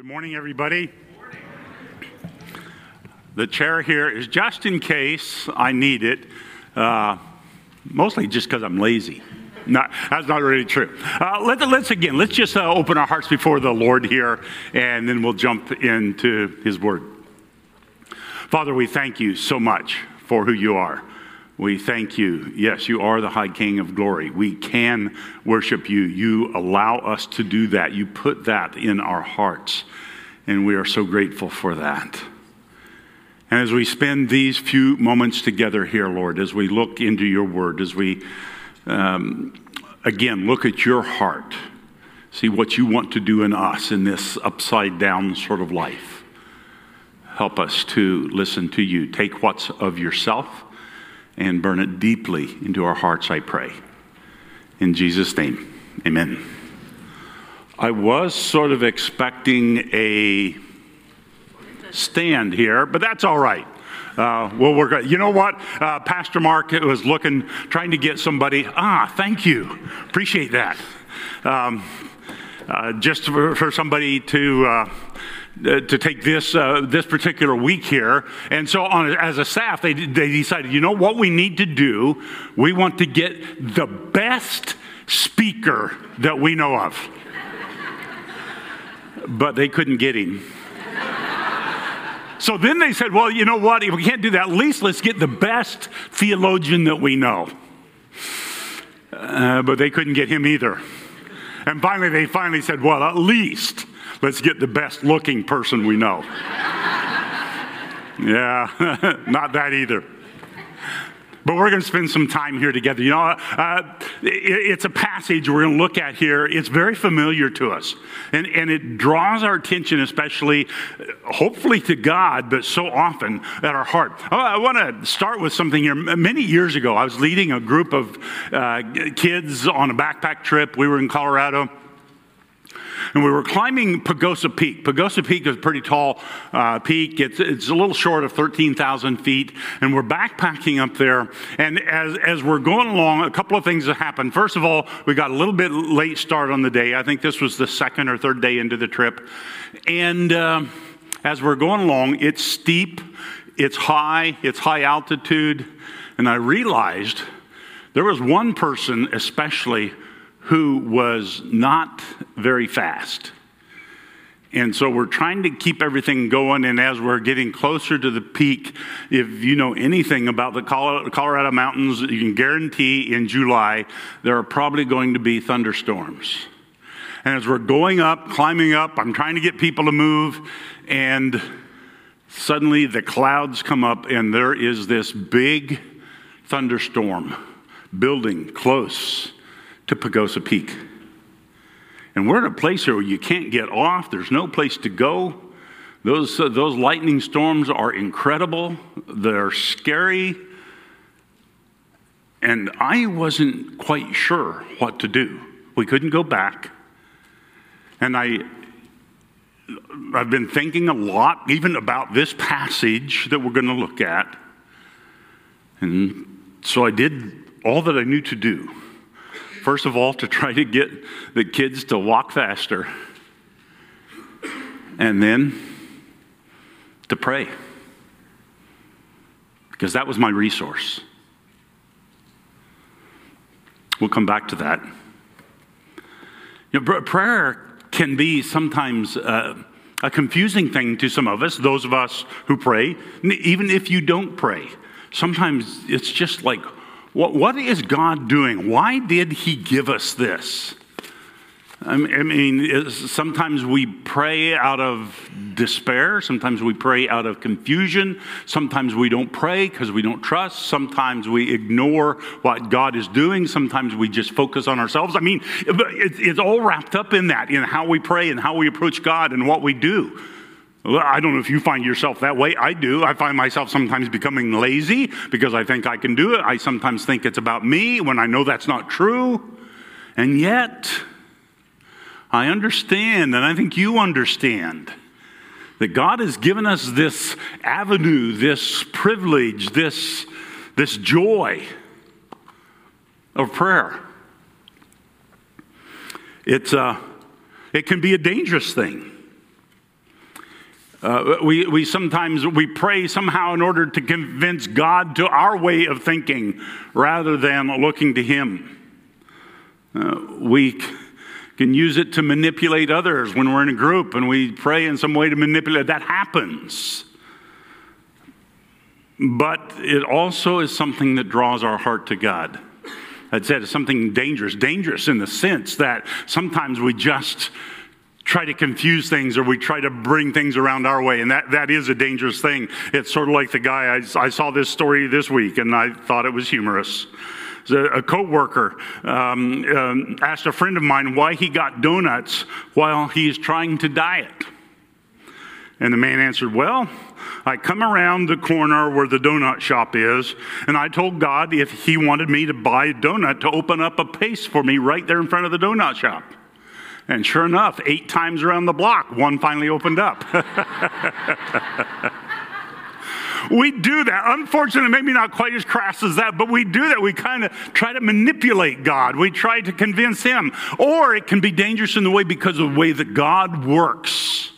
Good morning, everybody. The chair here is just in case I need it, uh, mostly just because I'm lazy. Not, that's not really true. Uh, let, us again, let's just uh, open our hearts before the Lord here, and then we'll jump into His Word. Father, we thank you so much for who you are. We thank you. Yes, you are the high king of glory. We can worship you. You allow us to do that. You put that in our hearts, and we are so grateful for that. And as we spend these few moments together here, Lord, as we look into your word, as we um, again look at your heart, see what you want to do in us in this upside down sort of life, help us to listen to you. Take what's of yourself and burn it deeply into our hearts, I pray. In Jesus' name, amen. I was sort of expecting a stand here, but that's all right. Uh, we'll work. You know what? Uh, Pastor Mark was looking, trying to get somebody. Ah, thank you. Appreciate that. Um, uh, just for, for, somebody to uh, to take this uh, this particular week here, and so on as a staff, they they decided, you know what we need to do? We want to get the best speaker that we know of, but they couldn't get him. So then they said, well, you know what? If we can't do that, at least let's get the best theologian that we know. Uh, but they couldn't get him either. And finally, they finally said, well, at least let's get the best looking person we know. yeah, not that either. But we're going to spend some time here together. You know, uh, it, it's a passage we're going to look at here. It's very familiar to us. And, and it draws our attention, especially, hopefully, to God, but so often at our heart. I, I want to start with something here. Many years ago, I was leading a group of uh, kids on a backpack trip. We were in Colorado and we were climbing Pagosa Peak. Pagosa Peak is a pretty tall uh, peak. It's, it's a little short of 13,000 feet, and we're backpacking up there. And as, as we're going along, a couple of things have happened. First of all, we got a little bit late start on the day. I think this was the second or third day into the trip. And uh, as we're going along, it's steep, it's high, it's high altitude. And I realized there was one person, especially, who was not very fast. And so we're trying to keep everything going. And as we're getting closer to the peak, if you know anything about the Colorado mountains, you can guarantee in July there are probably going to be thunderstorms. And as we're going up, climbing up, I'm trying to get people to move. And suddenly the clouds come up, and there is this big thunderstorm building close to Pagosa Peak. And we're in a place here where you can't get off, there's no place to go. Those, uh, those lightning storms are incredible, they're scary. And I wasn't quite sure what to do. We couldn't go back. And I, I've been thinking a lot, even about this passage that we're going to look at. And so I did all that I knew to do. First of all, to try to get the kids to walk faster. And then to pray. Because that was my resource. We'll come back to that. You know, prayer can be sometimes uh, a confusing thing to some of us, those of us who pray, even if you don't pray. Sometimes it's just like, what, what is God doing? Why did He give us this? I mean, sometimes we pray out of despair. Sometimes we pray out of confusion. Sometimes we don't pray because we don't trust. Sometimes we ignore what God is doing. Sometimes we just focus on ourselves. I mean, it's all wrapped up in that, in how we pray and how we approach God and what we do. I don't know if you find yourself that way. I do. I find myself sometimes becoming lazy because I think I can do it. I sometimes think it's about me when I know that's not true. And yet, I understand, and I think you understand, that God has given us this avenue, this privilege, this, this joy of prayer. It's a, it can be a dangerous thing. Uh, we, we sometimes we pray somehow in order to convince God to our way of thinking rather than looking to Him. Uh, we can use it to manipulate others when we're in a group and we pray in some way to manipulate. That happens. But it also is something that draws our heart to God. I said it's something dangerous, dangerous in the sense that sometimes we just try to confuse things or we try to bring things around our way. And that, that is a dangerous thing. It's sort of like the guy, I, I saw this story this week and I thought it was humorous. A co-worker um, um, asked a friend of mine why he got donuts while he's trying to diet. And the man answered, Well, I come around the corner where the donut shop is, and I told God if He wanted me to buy a donut to open up a pace for me right there in front of the donut shop. And sure enough, eight times around the block, one finally opened up. we do that. Unfortunately, maybe not quite as crass as that, but we do that. We kind of try to manipulate God. We try to convince Him. Or it can be dangerous in the way because of the way that God works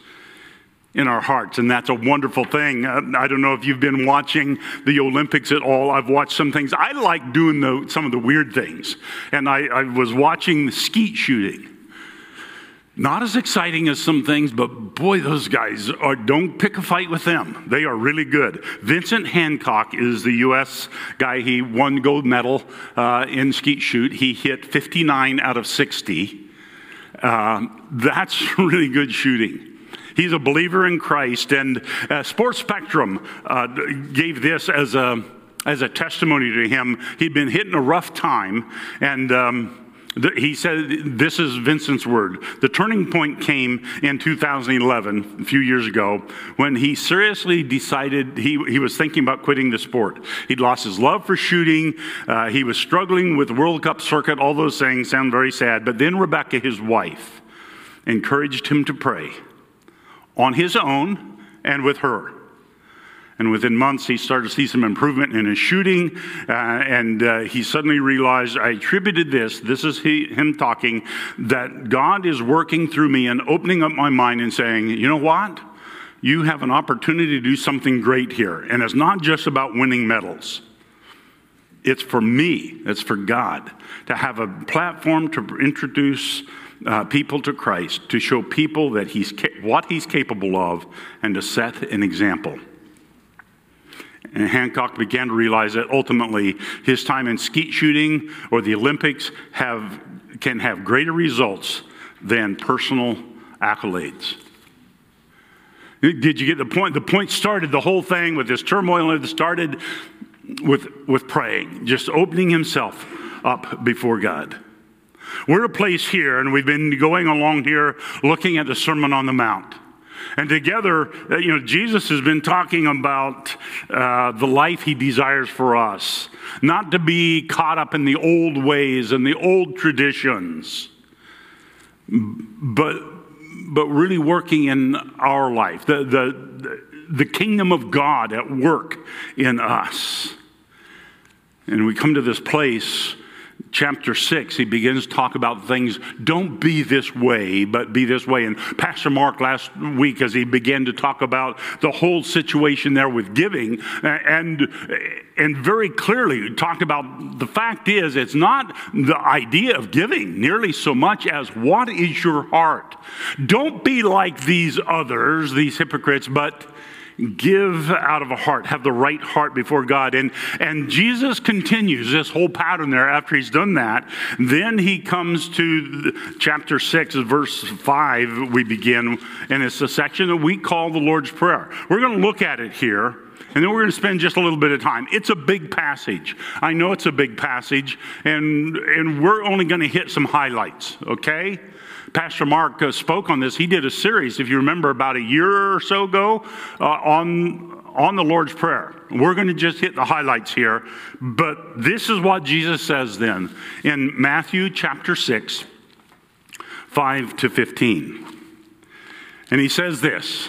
in our hearts, and that's a wonderful thing. Uh, I don't know if you've been watching the Olympics at all. I've watched some things. I like doing the, some of the weird things, and I, I was watching the skeet shooting. Not as exciting as some things, but boy, those guys are, don't pick a fight with them. They are really good. Vincent Hancock is the U.S. guy. He won gold medal uh, in skeet shoot. He hit 59 out of 60. Uh, that's really good shooting. He's a believer in Christ, and uh, Sports Spectrum uh, gave this as a as a testimony to him. He'd been hitting a rough time, and. Um, he said, This is Vincent's word. The turning point came in 2011, a few years ago, when he seriously decided he, he was thinking about quitting the sport. He'd lost his love for shooting. Uh, he was struggling with World Cup circuit. All those things sound very sad. But then Rebecca, his wife, encouraged him to pray on his own and with her. And within months, he started to see some improvement in his shooting. Uh, and uh, he suddenly realized I attributed this, this is he, him talking, that God is working through me and opening up my mind and saying, you know what? You have an opportunity to do something great here. And it's not just about winning medals. It's for me, it's for God to have a platform to introduce uh, people to Christ, to show people that he's ca- what he's capable of, and to set an example. And Hancock began to realize that ultimately his time in skeet shooting or the Olympics have, can have greater results than personal accolades. Did you get the point? The point started the whole thing with this turmoil, and it started with, with praying, just opening himself up before God. We're a place here, and we've been going along here looking at the Sermon on the Mount. And together, uh, you know, Jesus has been talking about uh, the life he desires for us, not to be caught up in the old ways and the old traditions, but, but really working in our life, the, the, the kingdom of God at work in us. And we come to this place chapter 6, he begins to talk about things. Don't be this way, but be this way. And Pastor Mark last week, as he began to talk about the whole situation there with giving, and, and very clearly talked about the fact is, it's not the idea of giving nearly so much as what is your heart. Don't be like these others, these hypocrites, but give out of a heart, have the right heart before God. And, and Jesus continues this whole pattern there after he's done that. Then he comes to chapter 6, verse 5, we begin, and it's a section that we call the Lord's Prayer. We're going to look at it here. And then we're going to spend just a little bit of time. It's a big passage. I know it's a big passage, and, and we're only going to hit some highlights, okay? Pastor Mark uh, spoke on this. He did a series, if you remember, about a year or so ago uh, on, on the Lord's Prayer. We're going to just hit the highlights here, but this is what Jesus says then in Matthew chapter 6, 5 to 15. And he says this.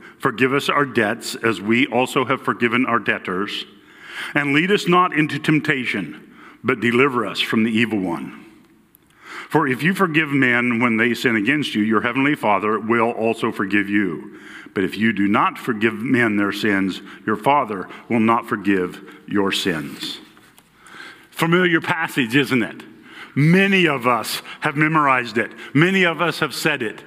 Forgive us our debts as we also have forgiven our debtors. And lead us not into temptation, but deliver us from the evil one. For if you forgive men when they sin against you, your heavenly Father will also forgive you. But if you do not forgive men their sins, your Father will not forgive your sins. Familiar passage, isn't it? Many of us have memorized it, many of us have said it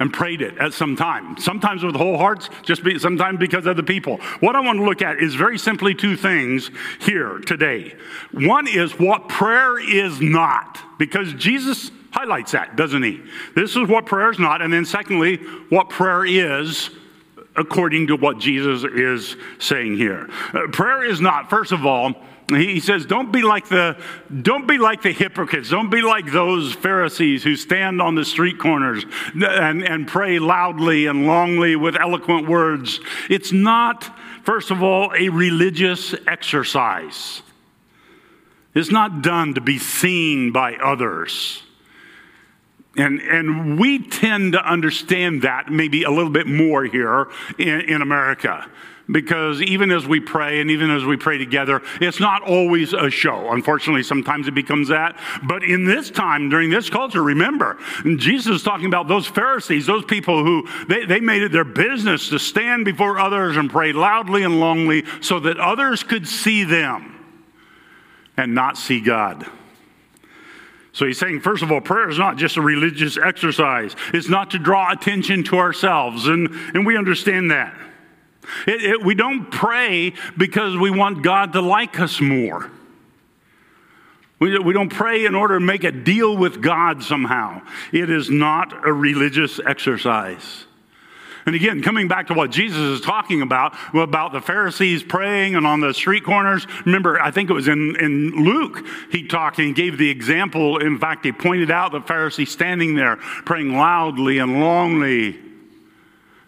and prayed it at some time. Sometimes with whole hearts, just be, sometimes because of the people. What I want to look at is very simply two things here today. One is what prayer is not, because Jesus highlights that, doesn't he? This is what prayer is not. And then secondly, what prayer is according to what Jesus is saying here. Uh, prayer is not, first of all, he says, don't be like the, don't be like the hypocrites. Don't be like those Pharisees who stand on the street corners and, and pray loudly and longly with eloquent words. It's not, first of all, a religious exercise. It's not done to be seen by others. And, and we tend to understand that maybe a little bit more here in, in America because even as we pray and even as we pray together, it's not always a show. Unfortunately, sometimes it becomes that. But in this time, during this culture, remember, Jesus is talking about those Pharisees, those people who they, they made it their business to stand before others and pray loudly and longly so that others could see them and not see God. So he's saying, first of all, prayer is not just a religious exercise. It's not to draw attention to ourselves, and, and we understand that. It, it, we don't pray because we want God to like us more. We, we don't pray in order to make a deal with God somehow. It is not a religious exercise. And again, coming back to what Jesus is talking about, about the Pharisees praying and on the street corners. Remember, I think it was in, in Luke, he talked and he gave the example. In fact, he pointed out the Pharisee standing there praying loudly and longly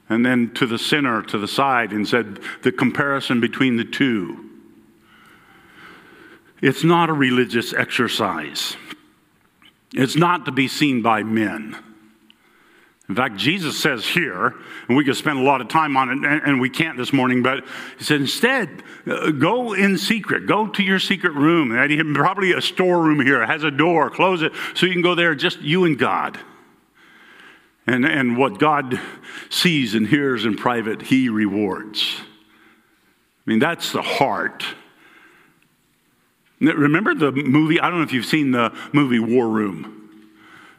and then to the sinner to the side and said the comparison between the two. It's not a religious exercise, it's not to be seen by men. In fact, Jesus says here, and we could spend a lot of time on it, and we can't this morning, but he said, instead, uh, go in secret. Go to your secret room. Probably a storeroom here. It has a door. Close it so you can go there, just you and God. And, and what God sees and hears in private, He rewards. I mean, that's the heart. Remember the movie? I don't know if you've seen the movie War Room.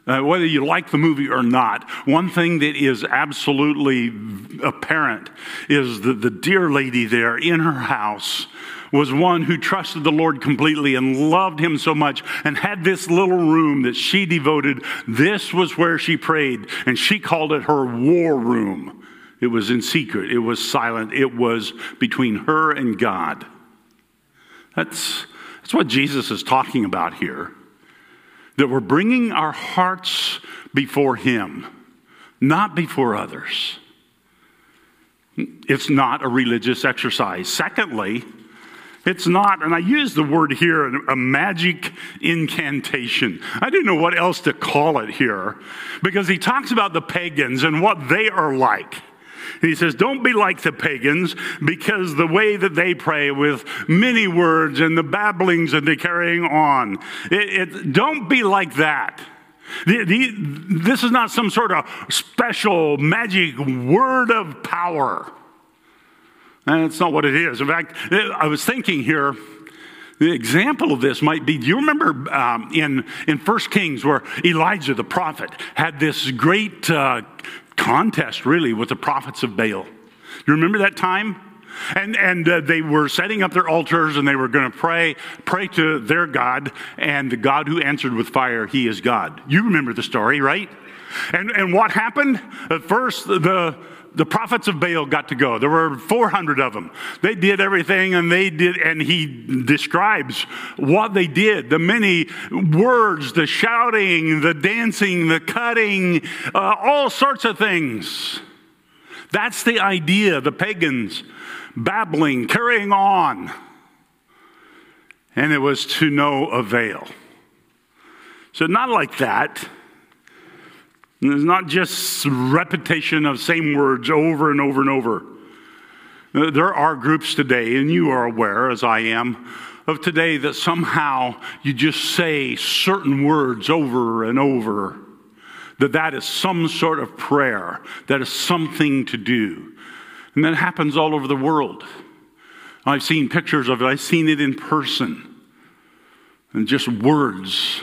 Uh, whether you like the movie or not, one thing that is absolutely apparent is that the dear lady there in her house was one who trusted the Lord completely and loved him so much and had this little room that she devoted. This was where she prayed, and she called it her war room. It was in secret, it was silent, it was between her and God. That's, that's what Jesus is talking about here. That we're bringing our hearts before Him, not before others. It's not a religious exercise. Secondly, it's not, and I use the word here, a magic incantation. I didn't know what else to call it here because he talks about the pagans and what they are like. And he says, Don't be like the pagans because the way that they pray with many words and the babblings and they're carrying on, it, it, don't be like that. The, the, this is not some sort of special magic word of power. And it's not what it is. In fact, I was thinking here, the example of this might be do you remember um, in, in 1 Kings where Elijah the prophet had this great uh, contest, really, with the prophets of Baal? You remember that time? And, and uh, they were setting up their altars and they were going to pray, pray to their God. And the God who answered with fire, he is God. You remember the story, right? And, and what happened? At first, the, the prophets of Baal got to go. There were 400 of them. They did everything and they did, and he describes what they did the many words, the shouting, the dancing, the cutting, uh, all sorts of things. That's the idea, the pagans babbling, carrying on. And it was to no avail. So, not like that. It's not just repetition of same words over and over and over. Uh, there are groups today, and you are aware, as I am, of today that somehow you just say certain words over and over. That that is some sort of prayer, that is something to do. And that happens all over the world. I've seen pictures of it, I've seen it in person. And just words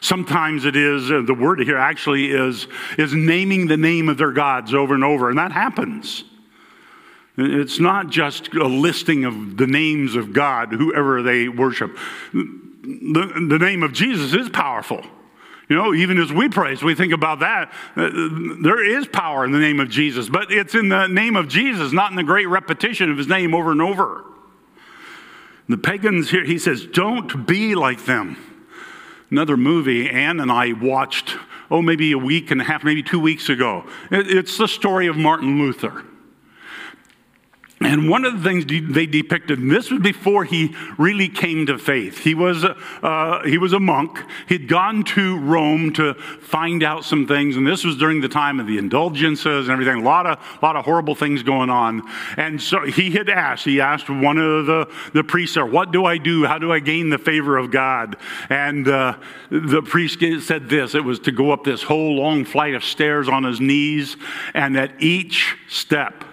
Sometimes it is, uh, the word here actually is, is naming the name of their gods over and over, and that happens. It's not just a listing of the names of God, whoever they worship. The, the name of Jesus is powerful. You know, even as we praise, we think about that. Uh, there is power in the name of Jesus, but it's in the name of Jesus, not in the great repetition of his name over and over. The pagans here, he says, don't be like them another movie Ann and I watched, oh, maybe a week and a half, maybe two weeks ago. It's the story of Martin Luther. And one of the things they depicted, and this was before he really came to faith. He was, a, uh, he was a monk. He'd gone to Rome to find out some things, and this was during the time of the indulgences and everything. A lot of, lot of horrible things going on. And so he had asked, he asked one of the, the priests there, What do I do? How do I gain the favor of God? And uh, the priest said this it was to go up this whole long flight of stairs on his knees, and at each step,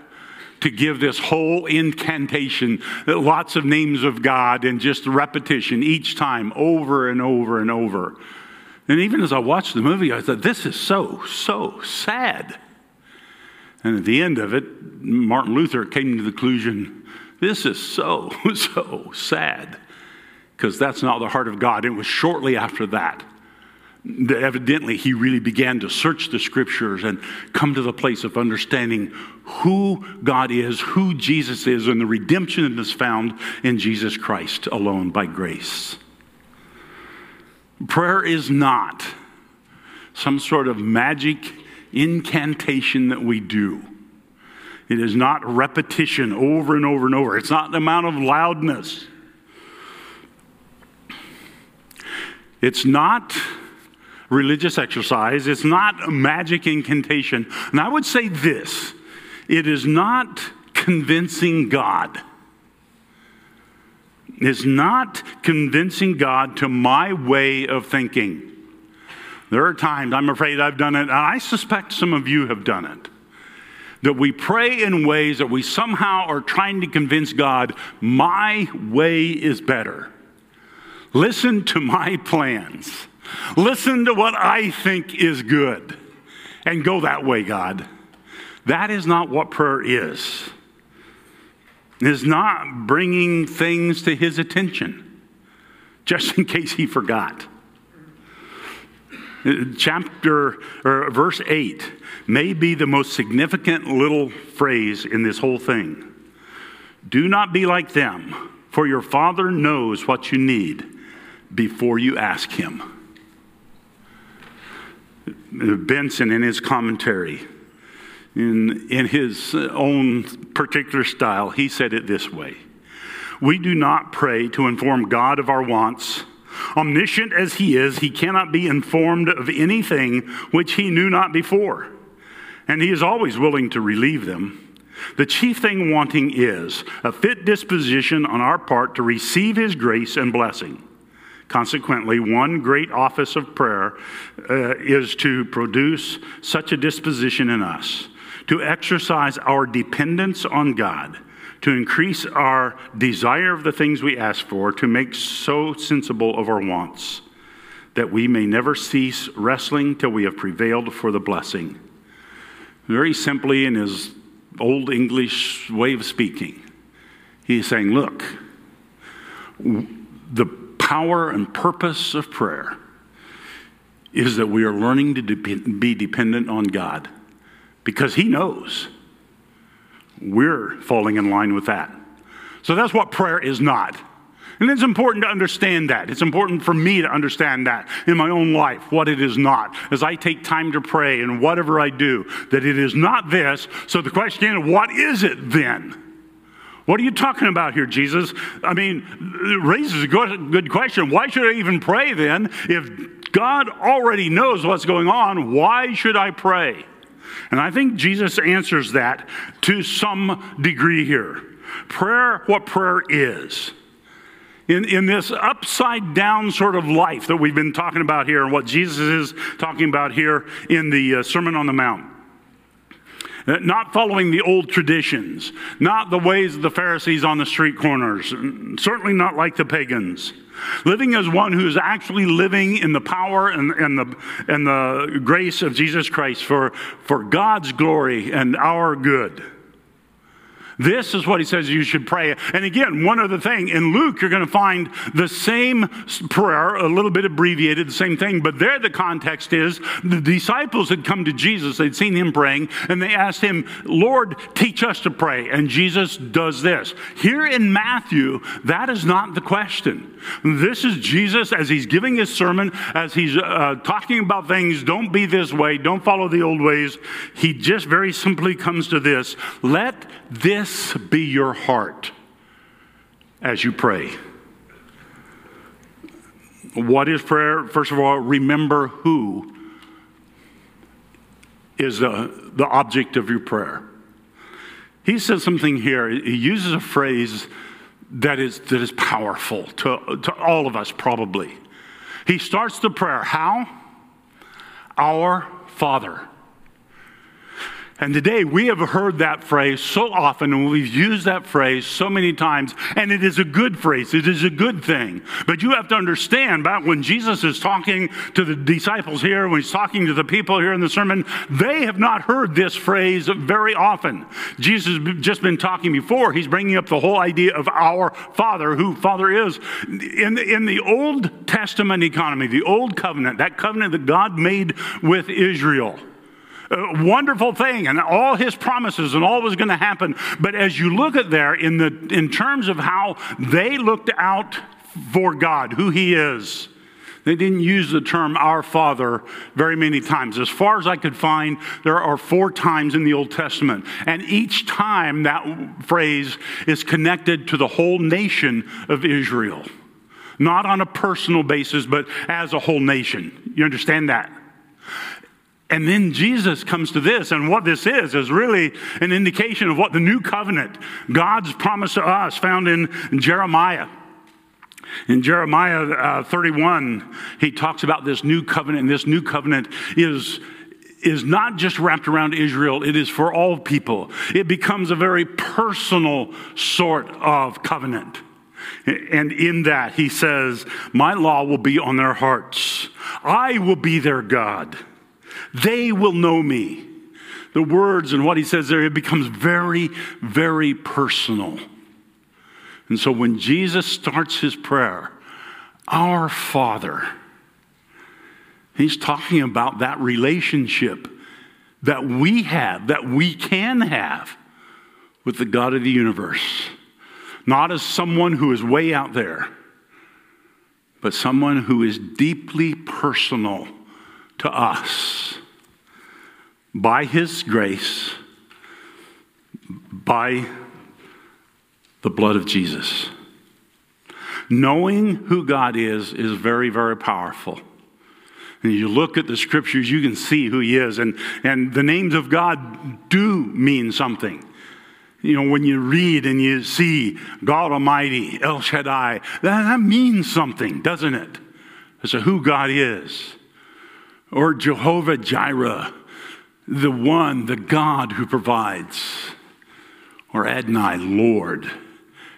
to give this whole incantation, lots of names of God and just repetition each time over and over and over. And even as I watched the movie, I thought, this is so, so sad. And at the end of it, Martin Luther came to the conclusion this is so, so sad because that's not the heart of God. It was shortly after that that evidently he really began to search the scriptures and come to the place of understanding who God is, who Jesus is, and the redemption that is found in Jesus Christ alone by grace. Prayer is not some sort of magic incantation that we do. It is not repetition over and over and over. It's not the amount of loudness. It's not religious exercise. It's not a magic incantation. And I would say this it is not convincing God. It's not convincing God to my way of thinking. There are times, I'm afraid I've done it, and I suspect some of you have done it, that we pray in ways that we somehow are trying to convince God, my way is better. Listen to my plans. Listen to what I think is good and go that way, God. That is not what prayer is. It is not bringing things to his attention just in case he forgot. Uh, chapter or verse 8 may be the most significant little phrase in this whole thing. Do not be like them, for your Father knows what you need before you ask him. Benson, in his commentary, in, in his own particular style, he said it this way We do not pray to inform God of our wants. Omniscient as he is, he cannot be informed of anything which he knew not before, and he is always willing to relieve them. The chief thing wanting is a fit disposition on our part to receive his grace and blessing. Consequently, one great office of prayer uh, is to produce such a disposition in us, to exercise our dependence on God, to increase our desire of the things we ask for, to make so sensible of our wants, that we may never cease wrestling till we have prevailed for the blessing. Very simply, in his old English way of speaking, He's saying, look, the power and purpose of prayer is that we are learning to be dependent on God because He knows we're falling in line with that. So that's what prayer is not. And it's important to understand that. It's important for me to understand that in my own life, what it is not. As I take time to pray and whatever I do, that it is not this. So the question is, what is it then? What are you talking about here, Jesus? I mean, it raises a good, good question. Why should I even pray then? If God already knows what's going on, why should I pray? And I think Jesus answers that to some degree here. Prayer, what prayer is. In, in this upside down sort of life that we've been talking about here, and what Jesus is talking about here in the uh, Sermon on the Mount not following the old traditions, not the ways of the Pharisees on the street corners, certainly not like the pagans. Living as one who is actually living in the power and, and, the, and the grace of Jesus Christ for, for God's glory and our good. This is what he says you should pray. And again, one other thing in Luke, you're going to find the same prayer, a little bit abbreviated, the same thing, but there the context is the disciples had come to Jesus, they'd seen him praying, and they asked him, Lord, teach us to pray. And Jesus does this. Here in Matthew, that is not the question. This is Jesus as he's giving his sermon, as he's uh, talking about things, don't be this way, don't follow the old ways. He just very simply comes to this let this be your heart as you pray. What is prayer? First of all, remember who is the, the object of your prayer. He says something here. He uses a phrase that is, that is powerful to, to all of us, probably. He starts the prayer How? Our Father. And today we have heard that phrase so often, and we've used that phrase so many times, and it is a good phrase. It is a good thing. But you have to understand, that when Jesus is talking to the disciples here, when he's talking to the people here in the sermon, they have not heard this phrase very often. Jesus has just been talking before. He's bringing up the whole idea of our Father, who Father is. In, in the Old Testament economy, the Old Covenant, that covenant that God made with Israel, wonderful thing and all his promises and all was going to happen. But as you look at there in, the, in terms of how they looked out for God, who he is, they didn't use the term our Father very many times. As far as I could find, there are four times in the Old Testament. And each time that phrase is connected to the whole nation of Israel. Not on a personal basis, but as a whole nation. You understand that? And then Jesus comes to this, and what this is, is really an indication of what the new covenant, God's promise to us, found in Jeremiah. In Jeremiah uh, 31, he talks about this new covenant, and this new covenant is, is not just wrapped around Israel, it is for all people. It becomes a very personal sort of covenant. And in that, he says, My law will be on their hearts, I will be their God they will know me. The words and what he says there, it becomes very, very personal. And so when Jesus starts his prayer, Our Father, he's talking about that relationship that we have, that we can have with the God of the universe. Not as someone who is way out there, but someone who is deeply personal to us by His grace, by the blood of Jesus. Knowing who God is is very, very powerful. And you look at the scriptures, you can see who He is. And, and the names of God do mean something. You know, when you read and you see God Almighty, El Shaddai, that, that means something, doesn't it? As to who God is or Jehovah Jireh, the one, the God who provides, or Adonai, Lord.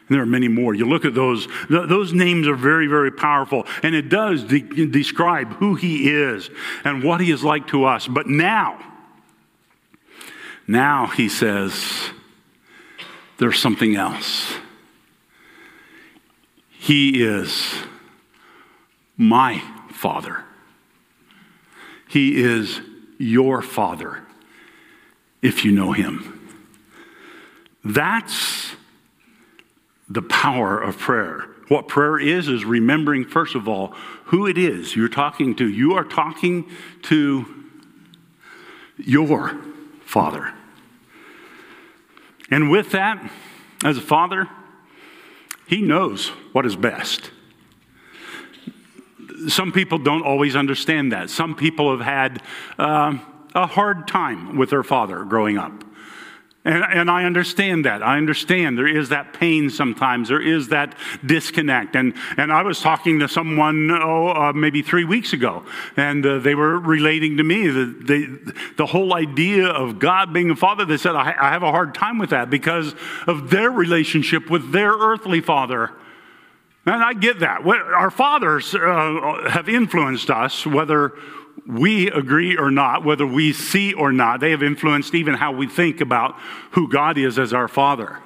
There are many more. You look at those, those names are very, very powerful, and it does de- describe who He is and what He is like to us. But now, now He says, there's something else. He is my Father. He is your Father if you know Him. That's the power of prayer. What prayer is, is remembering, first of all, who it is you're talking to. You are talking to your Father. And with that, as a father, he knows what is best. Some people don't always understand that. Some people have had uh, a hard time with their father growing up. And, and, I understand that. I understand there is that pain sometimes. There is that disconnect. And, and I was talking to someone, oh, uh, maybe three weeks ago, and uh, they were relating to me the, the, the whole idea of God being a father. They said, I, I have a hard time with that because of their relationship with their earthly father. And I get that. Our fathers uh, have influenced us, whether we agree or not, whether we see or not, they have influenced even how we think about who God is as our Father.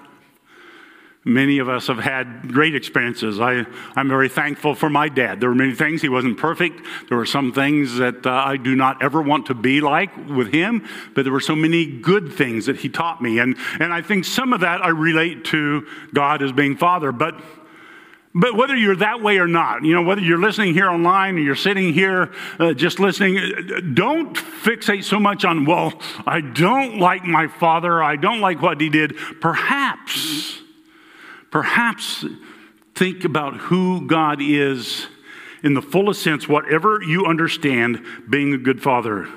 Many of us have had great experiences. I, I'm very thankful for my dad. There were many things, he wasn't perfect. There were some things that uh, I do not ever want to be like with him, but there were so many good things that he taught me. And, and I think some of that I relate to God as being Father. But but whether you're that way or not, you know, whether you're listening here online or you're sitting here uh, just listening, uh, don't fixate so much on, well, I don't like my father, I don't like what he did. Perhaps, perhaps think about who God is in the fullest sense, whatever you understand being a good father.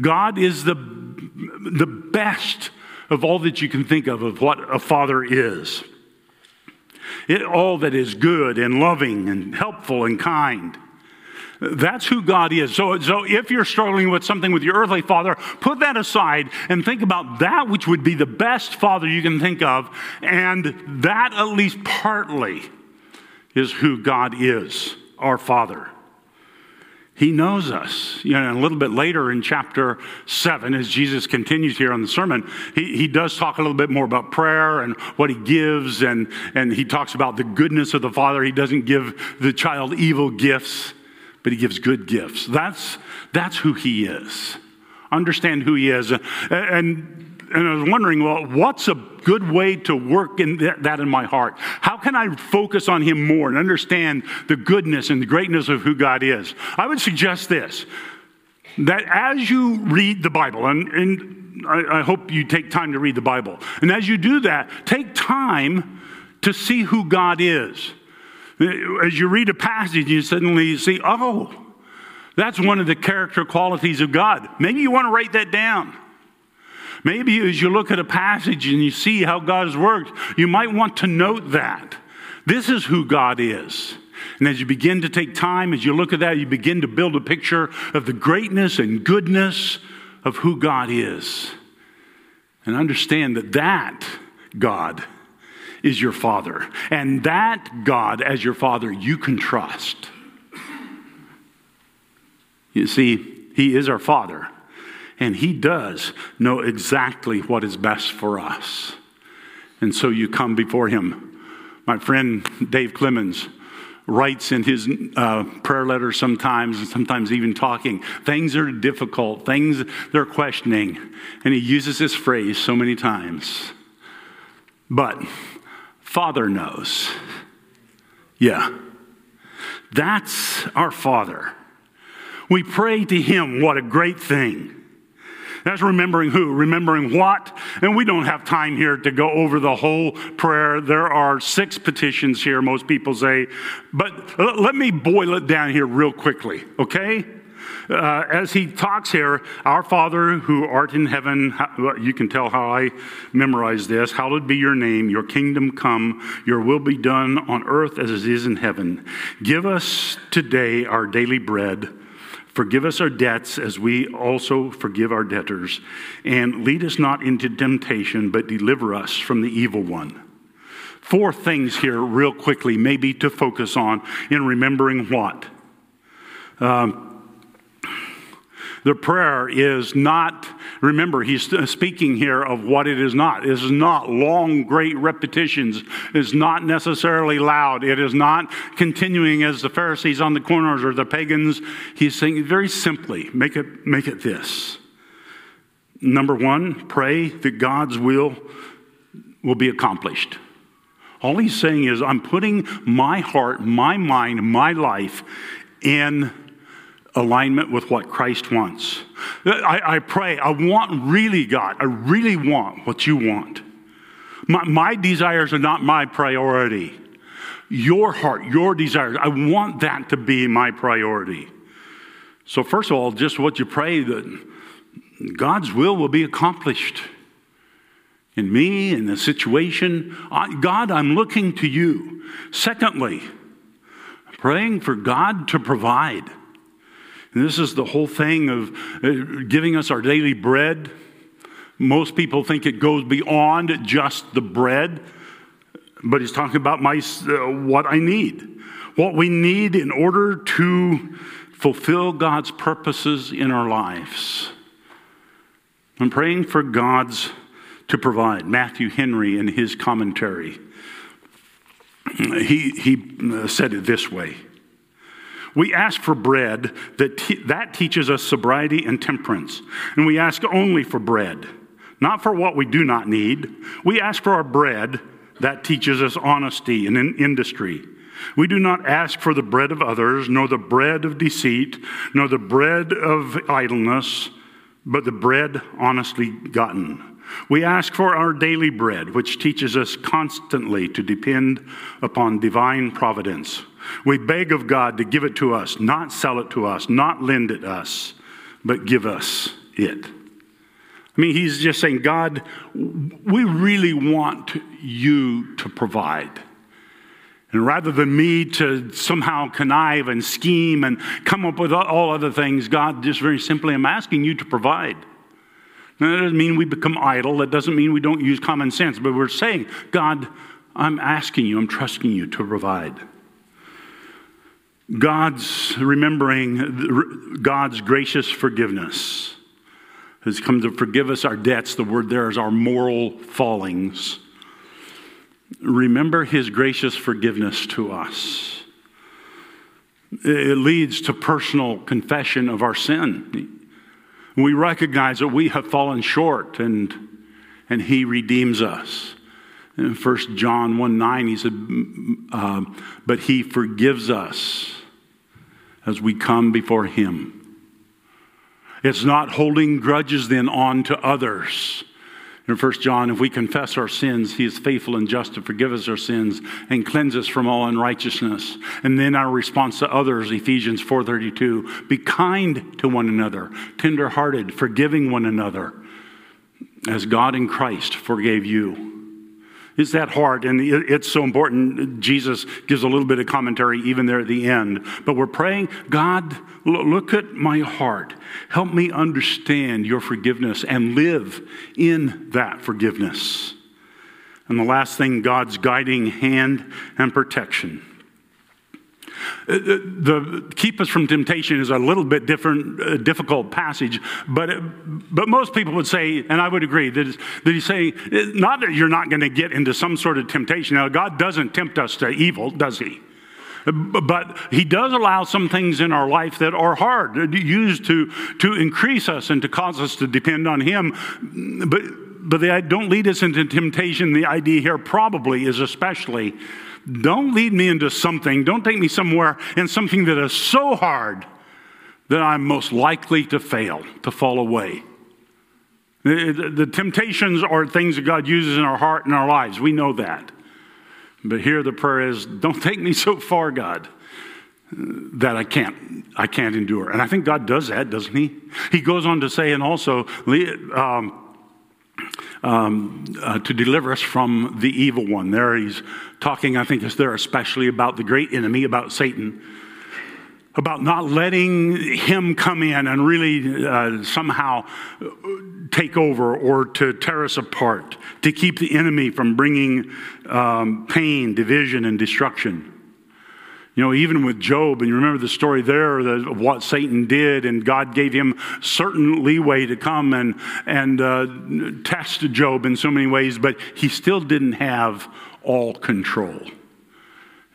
God is the, the best of all that you can think of, of what a father is it, all that is good and loving and helpful and kind. That's who God is. So, so if you're struggling with something with your earthly father, put that aside and think about that which would be the best father you can think of. And that, at least partly, is who God is, our father. He knows us. You know, a little bit later in chapter 7, as Jesus continues here on the sermon, he, he does talk a little bit more about prayer and what he gives, and, and he talks about the goodness of the Father. He doesn't give the child evil gifts, but he gives good gifts. That's, that's who he is. Understand who he is. And and I was wondering, well, what's a good way to work in that in my heart? How can I focus on Him more and understand the goodness and the greatness of who God is? I would suggest this that as you read the Bible, and, and I, I hope you take time to read the Bible, and as you do that, take time to see who God is. As you read a passage, you suddenly see, oh, that's one of the character qualities of God. Maybe you want to write that down. Maybe as you look at a passage and you see how God has worked, you might want to note that. This is who God is. And as you begin to take time, as you look at that, you begin to build a picture of the greatness and goodness of who God is. And understand that that God is your Father. And that God, as your Father, you can trust. You see, He is our Father. And He does know exactly what is best for us. And so you come before Him. My friend Dave Clemens writes in his uh, prayer letters sometimes, and sometimes even talking, things are difficult, things they're questioning. And he uses this phrase so many times. But Father knows. Yeah. That's our Father. We pray to Him. What a great thing. That's remembering who, remembering what. And we don't have time here to go over the whole prayer. There are six petitions here, most people say. But let me boil it down here real quickly, okay? Uh, as he talks here, our Father who art in heaven, you can tell how I memorize this. Hallowed be your name, your kingdom come, your will be done on earth as it is in heaven. Give us today our daily bread Forgive us our debts as we also forgive our debtors. And lead us not into temptation, but deliver us from the evil one. Four things here, real quickly, maybe to focus on in remembering what? Um, the prayer is not Remember, he's speaking here of what it is not. It is not long, great repetitions. It is not necessarily loud. It is not continuing as the Pharisees on the corners or the pagans. He's saying very simply, make it, make it this. Number one, pray that God's will will be accomplished. All he's saying is, I'm putting my heart, my mind, my life in alignment with what Christ wants. I, I, pray, I want really, God, I really want what you want. My, my desires are not my priority. Your heart, your desires, I want that to be my priority. So, first of all, just what you pray that God's will will be accomplished in me, in the situation. God, I'm looking to you. Secondly, praying for God to provide. This is the whole thing of uh, giving us our daily bread. Most people think it goes beyond just the bread, but he's talking about my, uh, what I need. What we need in order to fulfill God's purposes in our lives. I'm praying for God's to provide. Matthew Henry, in his commentary, he, he uh, said it this way We ask for bread that, te- that teaches us sobriety and temperance, and we ask only for bread, not for what we do not need. We ask for our bread that teaches us honesty and in industry. We do not ask for the bread of others, nor the bread of deceit, nor the bread of idleness, but the bread honestly gotten we ask for our daily bread, which teaches us constantly to depend upon divine providence. We beg of God to give it to us, not sell it to us, not lend it us, but give us it. I mean, he's just saying, God, we really want you to provide. And rather than me to somehow connive and scheme and come up with all other things, God, just very simply, I'm asking you to provide. Now, that doesn't mean we become idle. That doesn't mean we don't use common sense. But we're saying, God, I'm asking you, I'm trusting you to provide. God's remembering God's gracious forgiveness has come to forgive us our debts. The word there is our moral fallings. Remember his gracious forgiveness to us. It leads to personal confession of our sin. We recognize that we have fallen short and, and He redeems us. In 1 John 1 9, he said, uh, But He forgives us as we come before Him. It's not holding grudges then on to others in 1 John, if we confess our sins, he is faithful and just to forgive us our sins and cleanse us from all unrighteousness. And then our response to others, Ephesians 4:32, be kind to one another, tenderhearted, forgiving one another, as God in Christ forgave you. Is that hard? And it's so important. Jesus gives a little bit of commentary even there at the end. But we're praying, God, look at my heart. Help me understand your forgiveness and live in that forgiveness. And the last thing, God's guiding hand and protection. Uh, uh, the keep us from temptation is a little bit different, uh, difficult passage, but, but most people would say, and I would agree, that, that he's saying, not that you're not going to get into some sort of temptation. Now, God doesn't tempt us to evil, does he? But he does allow some things in our life that are hard, used to, to increase us and to cause us to depend on him. But, but they don't lead us into temptation. The idea here probably is especially don't lead me into something, don't take me somewhere in something that is so hard that I'm most likely to fail, to fall away. The, the, temptations are things that God uses in our heart and our lives. We know that. But here the prayer is, don't take me so far, God, that I can't, I can't endure. And I think God does that, doesn't he? He goes on to say, and also, um, um, uh, to deliver us from the evil one. There he's talking, I think, is there especially about the great enemy, about Satan, about not letting him come in and really uh, somehow take over or to tear us apart, to keep the enemy from bringing um, pain, division, and destruction. You know, even with Job, and you remember the story there of what Satan did, and God gave him certain leeway to come and, and uh, test Job in so many ways, but he still didn't have all control.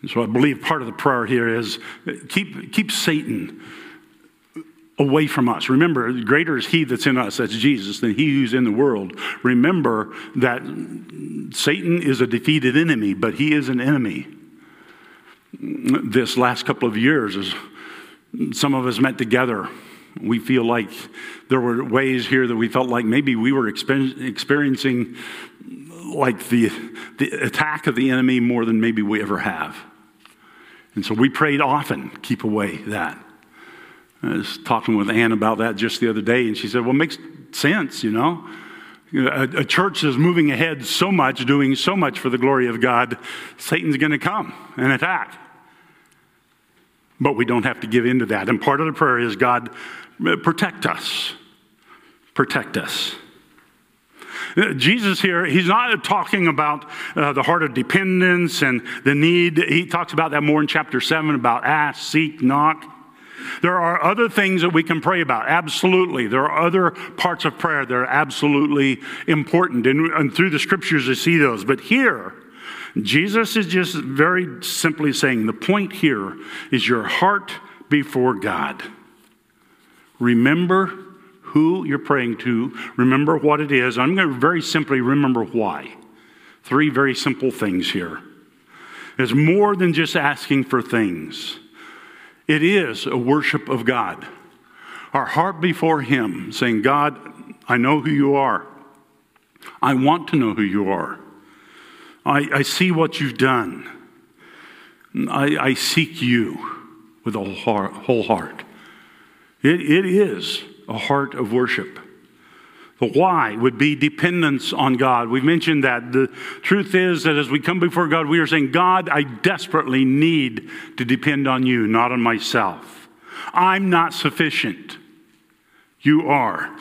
And so I believe part of the prayer here is keep, keep Satan away from us. Remember, greater is he that's in us, that's Jesus, than he who's in the world. Remember that Satan is a defeated enemy, but he is an enemy this last couple of years as some of us met together. We feel like there were ways here that we felt like maybe we were experiencing like the, the attack of the enemy more than maybe we ever have. And so we prayed often, keep away that. I was talking with Ann about that just the other day, and she said, Well, it makes sense, you know. A, a church is moving ahead so much, doing so much for the glory of God, Satan's going to come and attack. But we don't have to give in to that. And part of the prayer is God, protect us. Protect us. Jesus here, he's not talking about uh, the heart of dependence and the need. He talks about that more in chapter 7 about ask, seek, knock. There are other things that we can pray about. Absolutely. There are other parts of prayer that are absolutely important. And, and through the scriptures, you see those. But here, Jesus is just very simply saying the point here is your heart before God. Remember who you're praying to, remember what it is. I'm going to very simply remember why. Three very simple things here. It's more than just asking for things, it is a worship of God. Our heart before Him, saying, God, I know who you are. I want to know who you are. I, I see what you've done. I, I seek you with a whole heart. It, it is a heart of worship. The why would be dependence on God. We've mentioned that. The truth is that as we come before God, we are saying, God, I desperately need to depend on you, not on myself. I'm not sufficient. You are.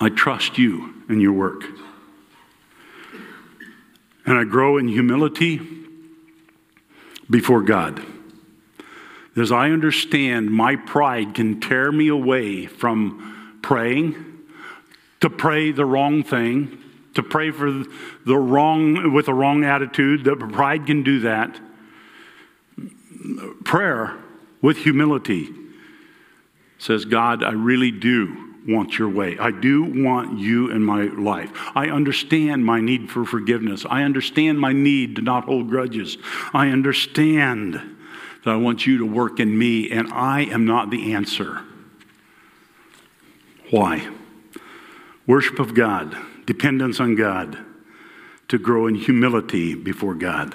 I trust you and your work and I grow in humility before God. As I understand, my pride can tear me away from praying, to pray the wrong thing, to pray for the wrong with a wrong attitude. That pride can do that. Prayer with humility says, God, I really do want your way. I do want you in my life. I understand my need for forgiveness. I understand my need to not hold grudges. I understand that I want you to work in me, and I am not the answer. Why? Worship of God, dependence on God, to grow in humility before God.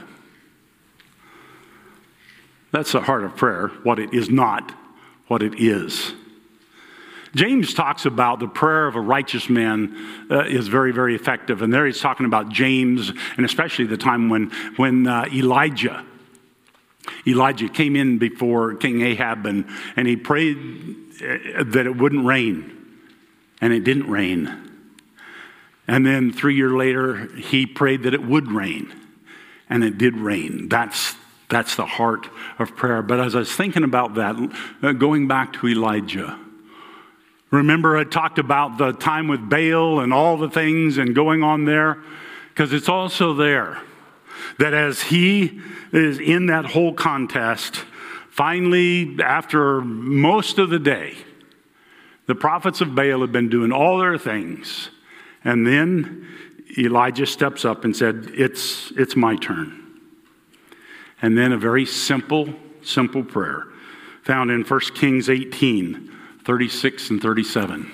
That's the heart of prayer, what it is not, what it is. James talks about the prayer of a righteous man uh, is very, very effective. And there he's talking about James, and especially the time when, when uh, Elijah, Elijah came in before King Ahab and, and he prayed uh, that it wouldn't rain. And it didn't rain. And then three years later, he prayed that it would rain. And it did rain. That's, that's the heart of prayer. But as I was thinking about that, uh, going back to Elijah, Remember, I talked about the time with Baal and all the things and going on there? Because it's also there that as he is in that whole contest, finally, after most of the day, the prophets of Baal have been doing all their things. And then Elijah steps up and said, It's, it's my turn. And then a very simple, simple prayer found in 1 Kings 18 36 and 37.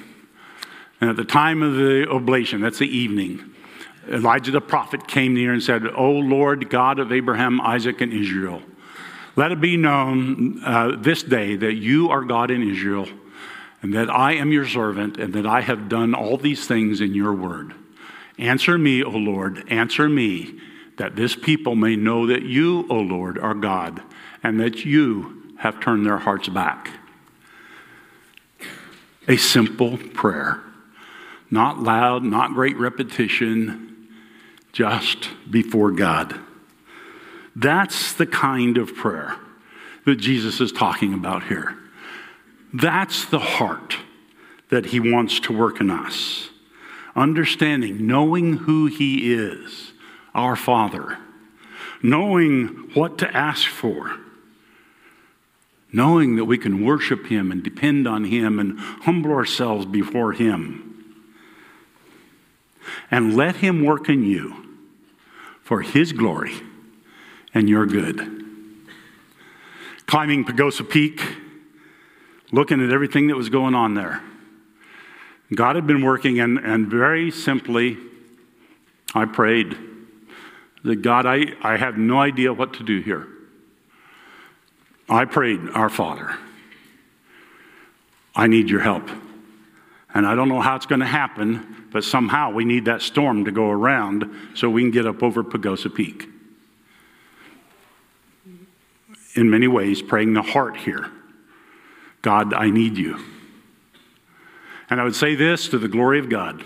And at the time of the oblation, that's the evening, Elijah the prophet came near and said, O Lord God of Abraham, Isaac, and Israel, let it be known uh, this day that you are God in Israel, and that I am your servant, and that I have done all these things in your word. Answer me, O Lord, answer me, that this people may know that you, O Lord, are God, and that you have turned their hearts back. A simple prayer. Not loud, not great repetition, just before God. That's the kind of prayer that Jesus is talking about here. That's the heart that he wants to work in us. Understanding, knowing who he is, our Father, knowing what to ask for, knowing that we can worship him and depend on him and humble ourselves before him. And let him work in you for his glory and your good. Climbing Pagosa Peak, looking at everything that was going on there. God had been working, and, and very simply, I prayed that God, I, I have no idea what to do here. I prayed, Our Father, I need your help. And I don't know how it's going to happen, but somehow we need that storm to go around so we can get up over Pagosa Peak. In many ways, praying the heart here God, I need you. And I would say this to the glory of God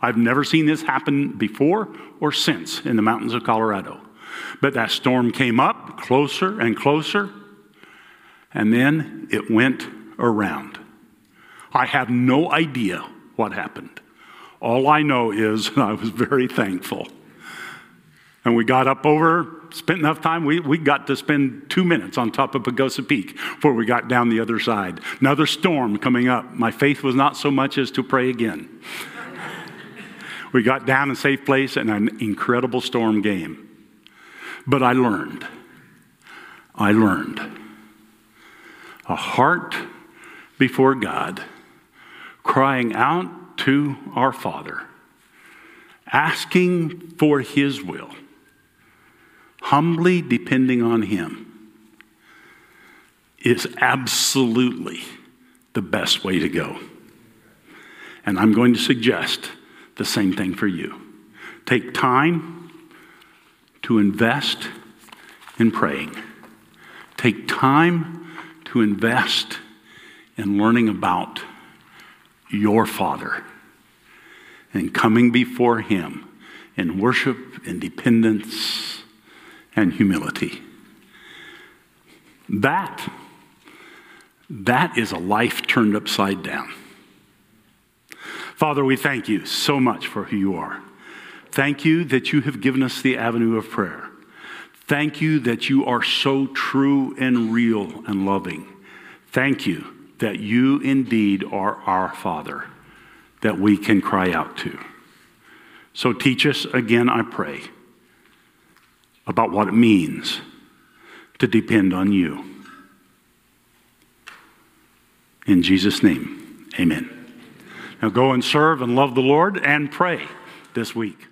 I've never seen this happen before or since in the mountains of Colorado. But that storm came up closer and closer, and then it went around. I have no idea what happened. All I know is I was very thankful. And we got up over, spent enough time. We, we got to spend two minutes on top of Pagosa Peak before we got down the other side. Another storm coming up. My faith was not so much as to pray again. we got down a safe place and an incredible storm game. But I learned. I learned. A heart before God crying out to our Father, asking for His will, humbly depending on Him, is absolutely the best way to go. And I'm going to suggest the same thing for you. Take time to invest in praying. Take time to invest in learning about your Father and coming before Him in worship and dependence and humility. That, that is a life turned upside down. Father, we thank you so much for who you are. Thank you that you have given us the avenue of prayer. Thank you that you are so true and real and loving. Thank you that you indeed are our Father that we can cry out to. So teach us again, I pray, about what it means to depend on you. In Jesus' name, amen. Now go and serve and love the Lord and pray this week.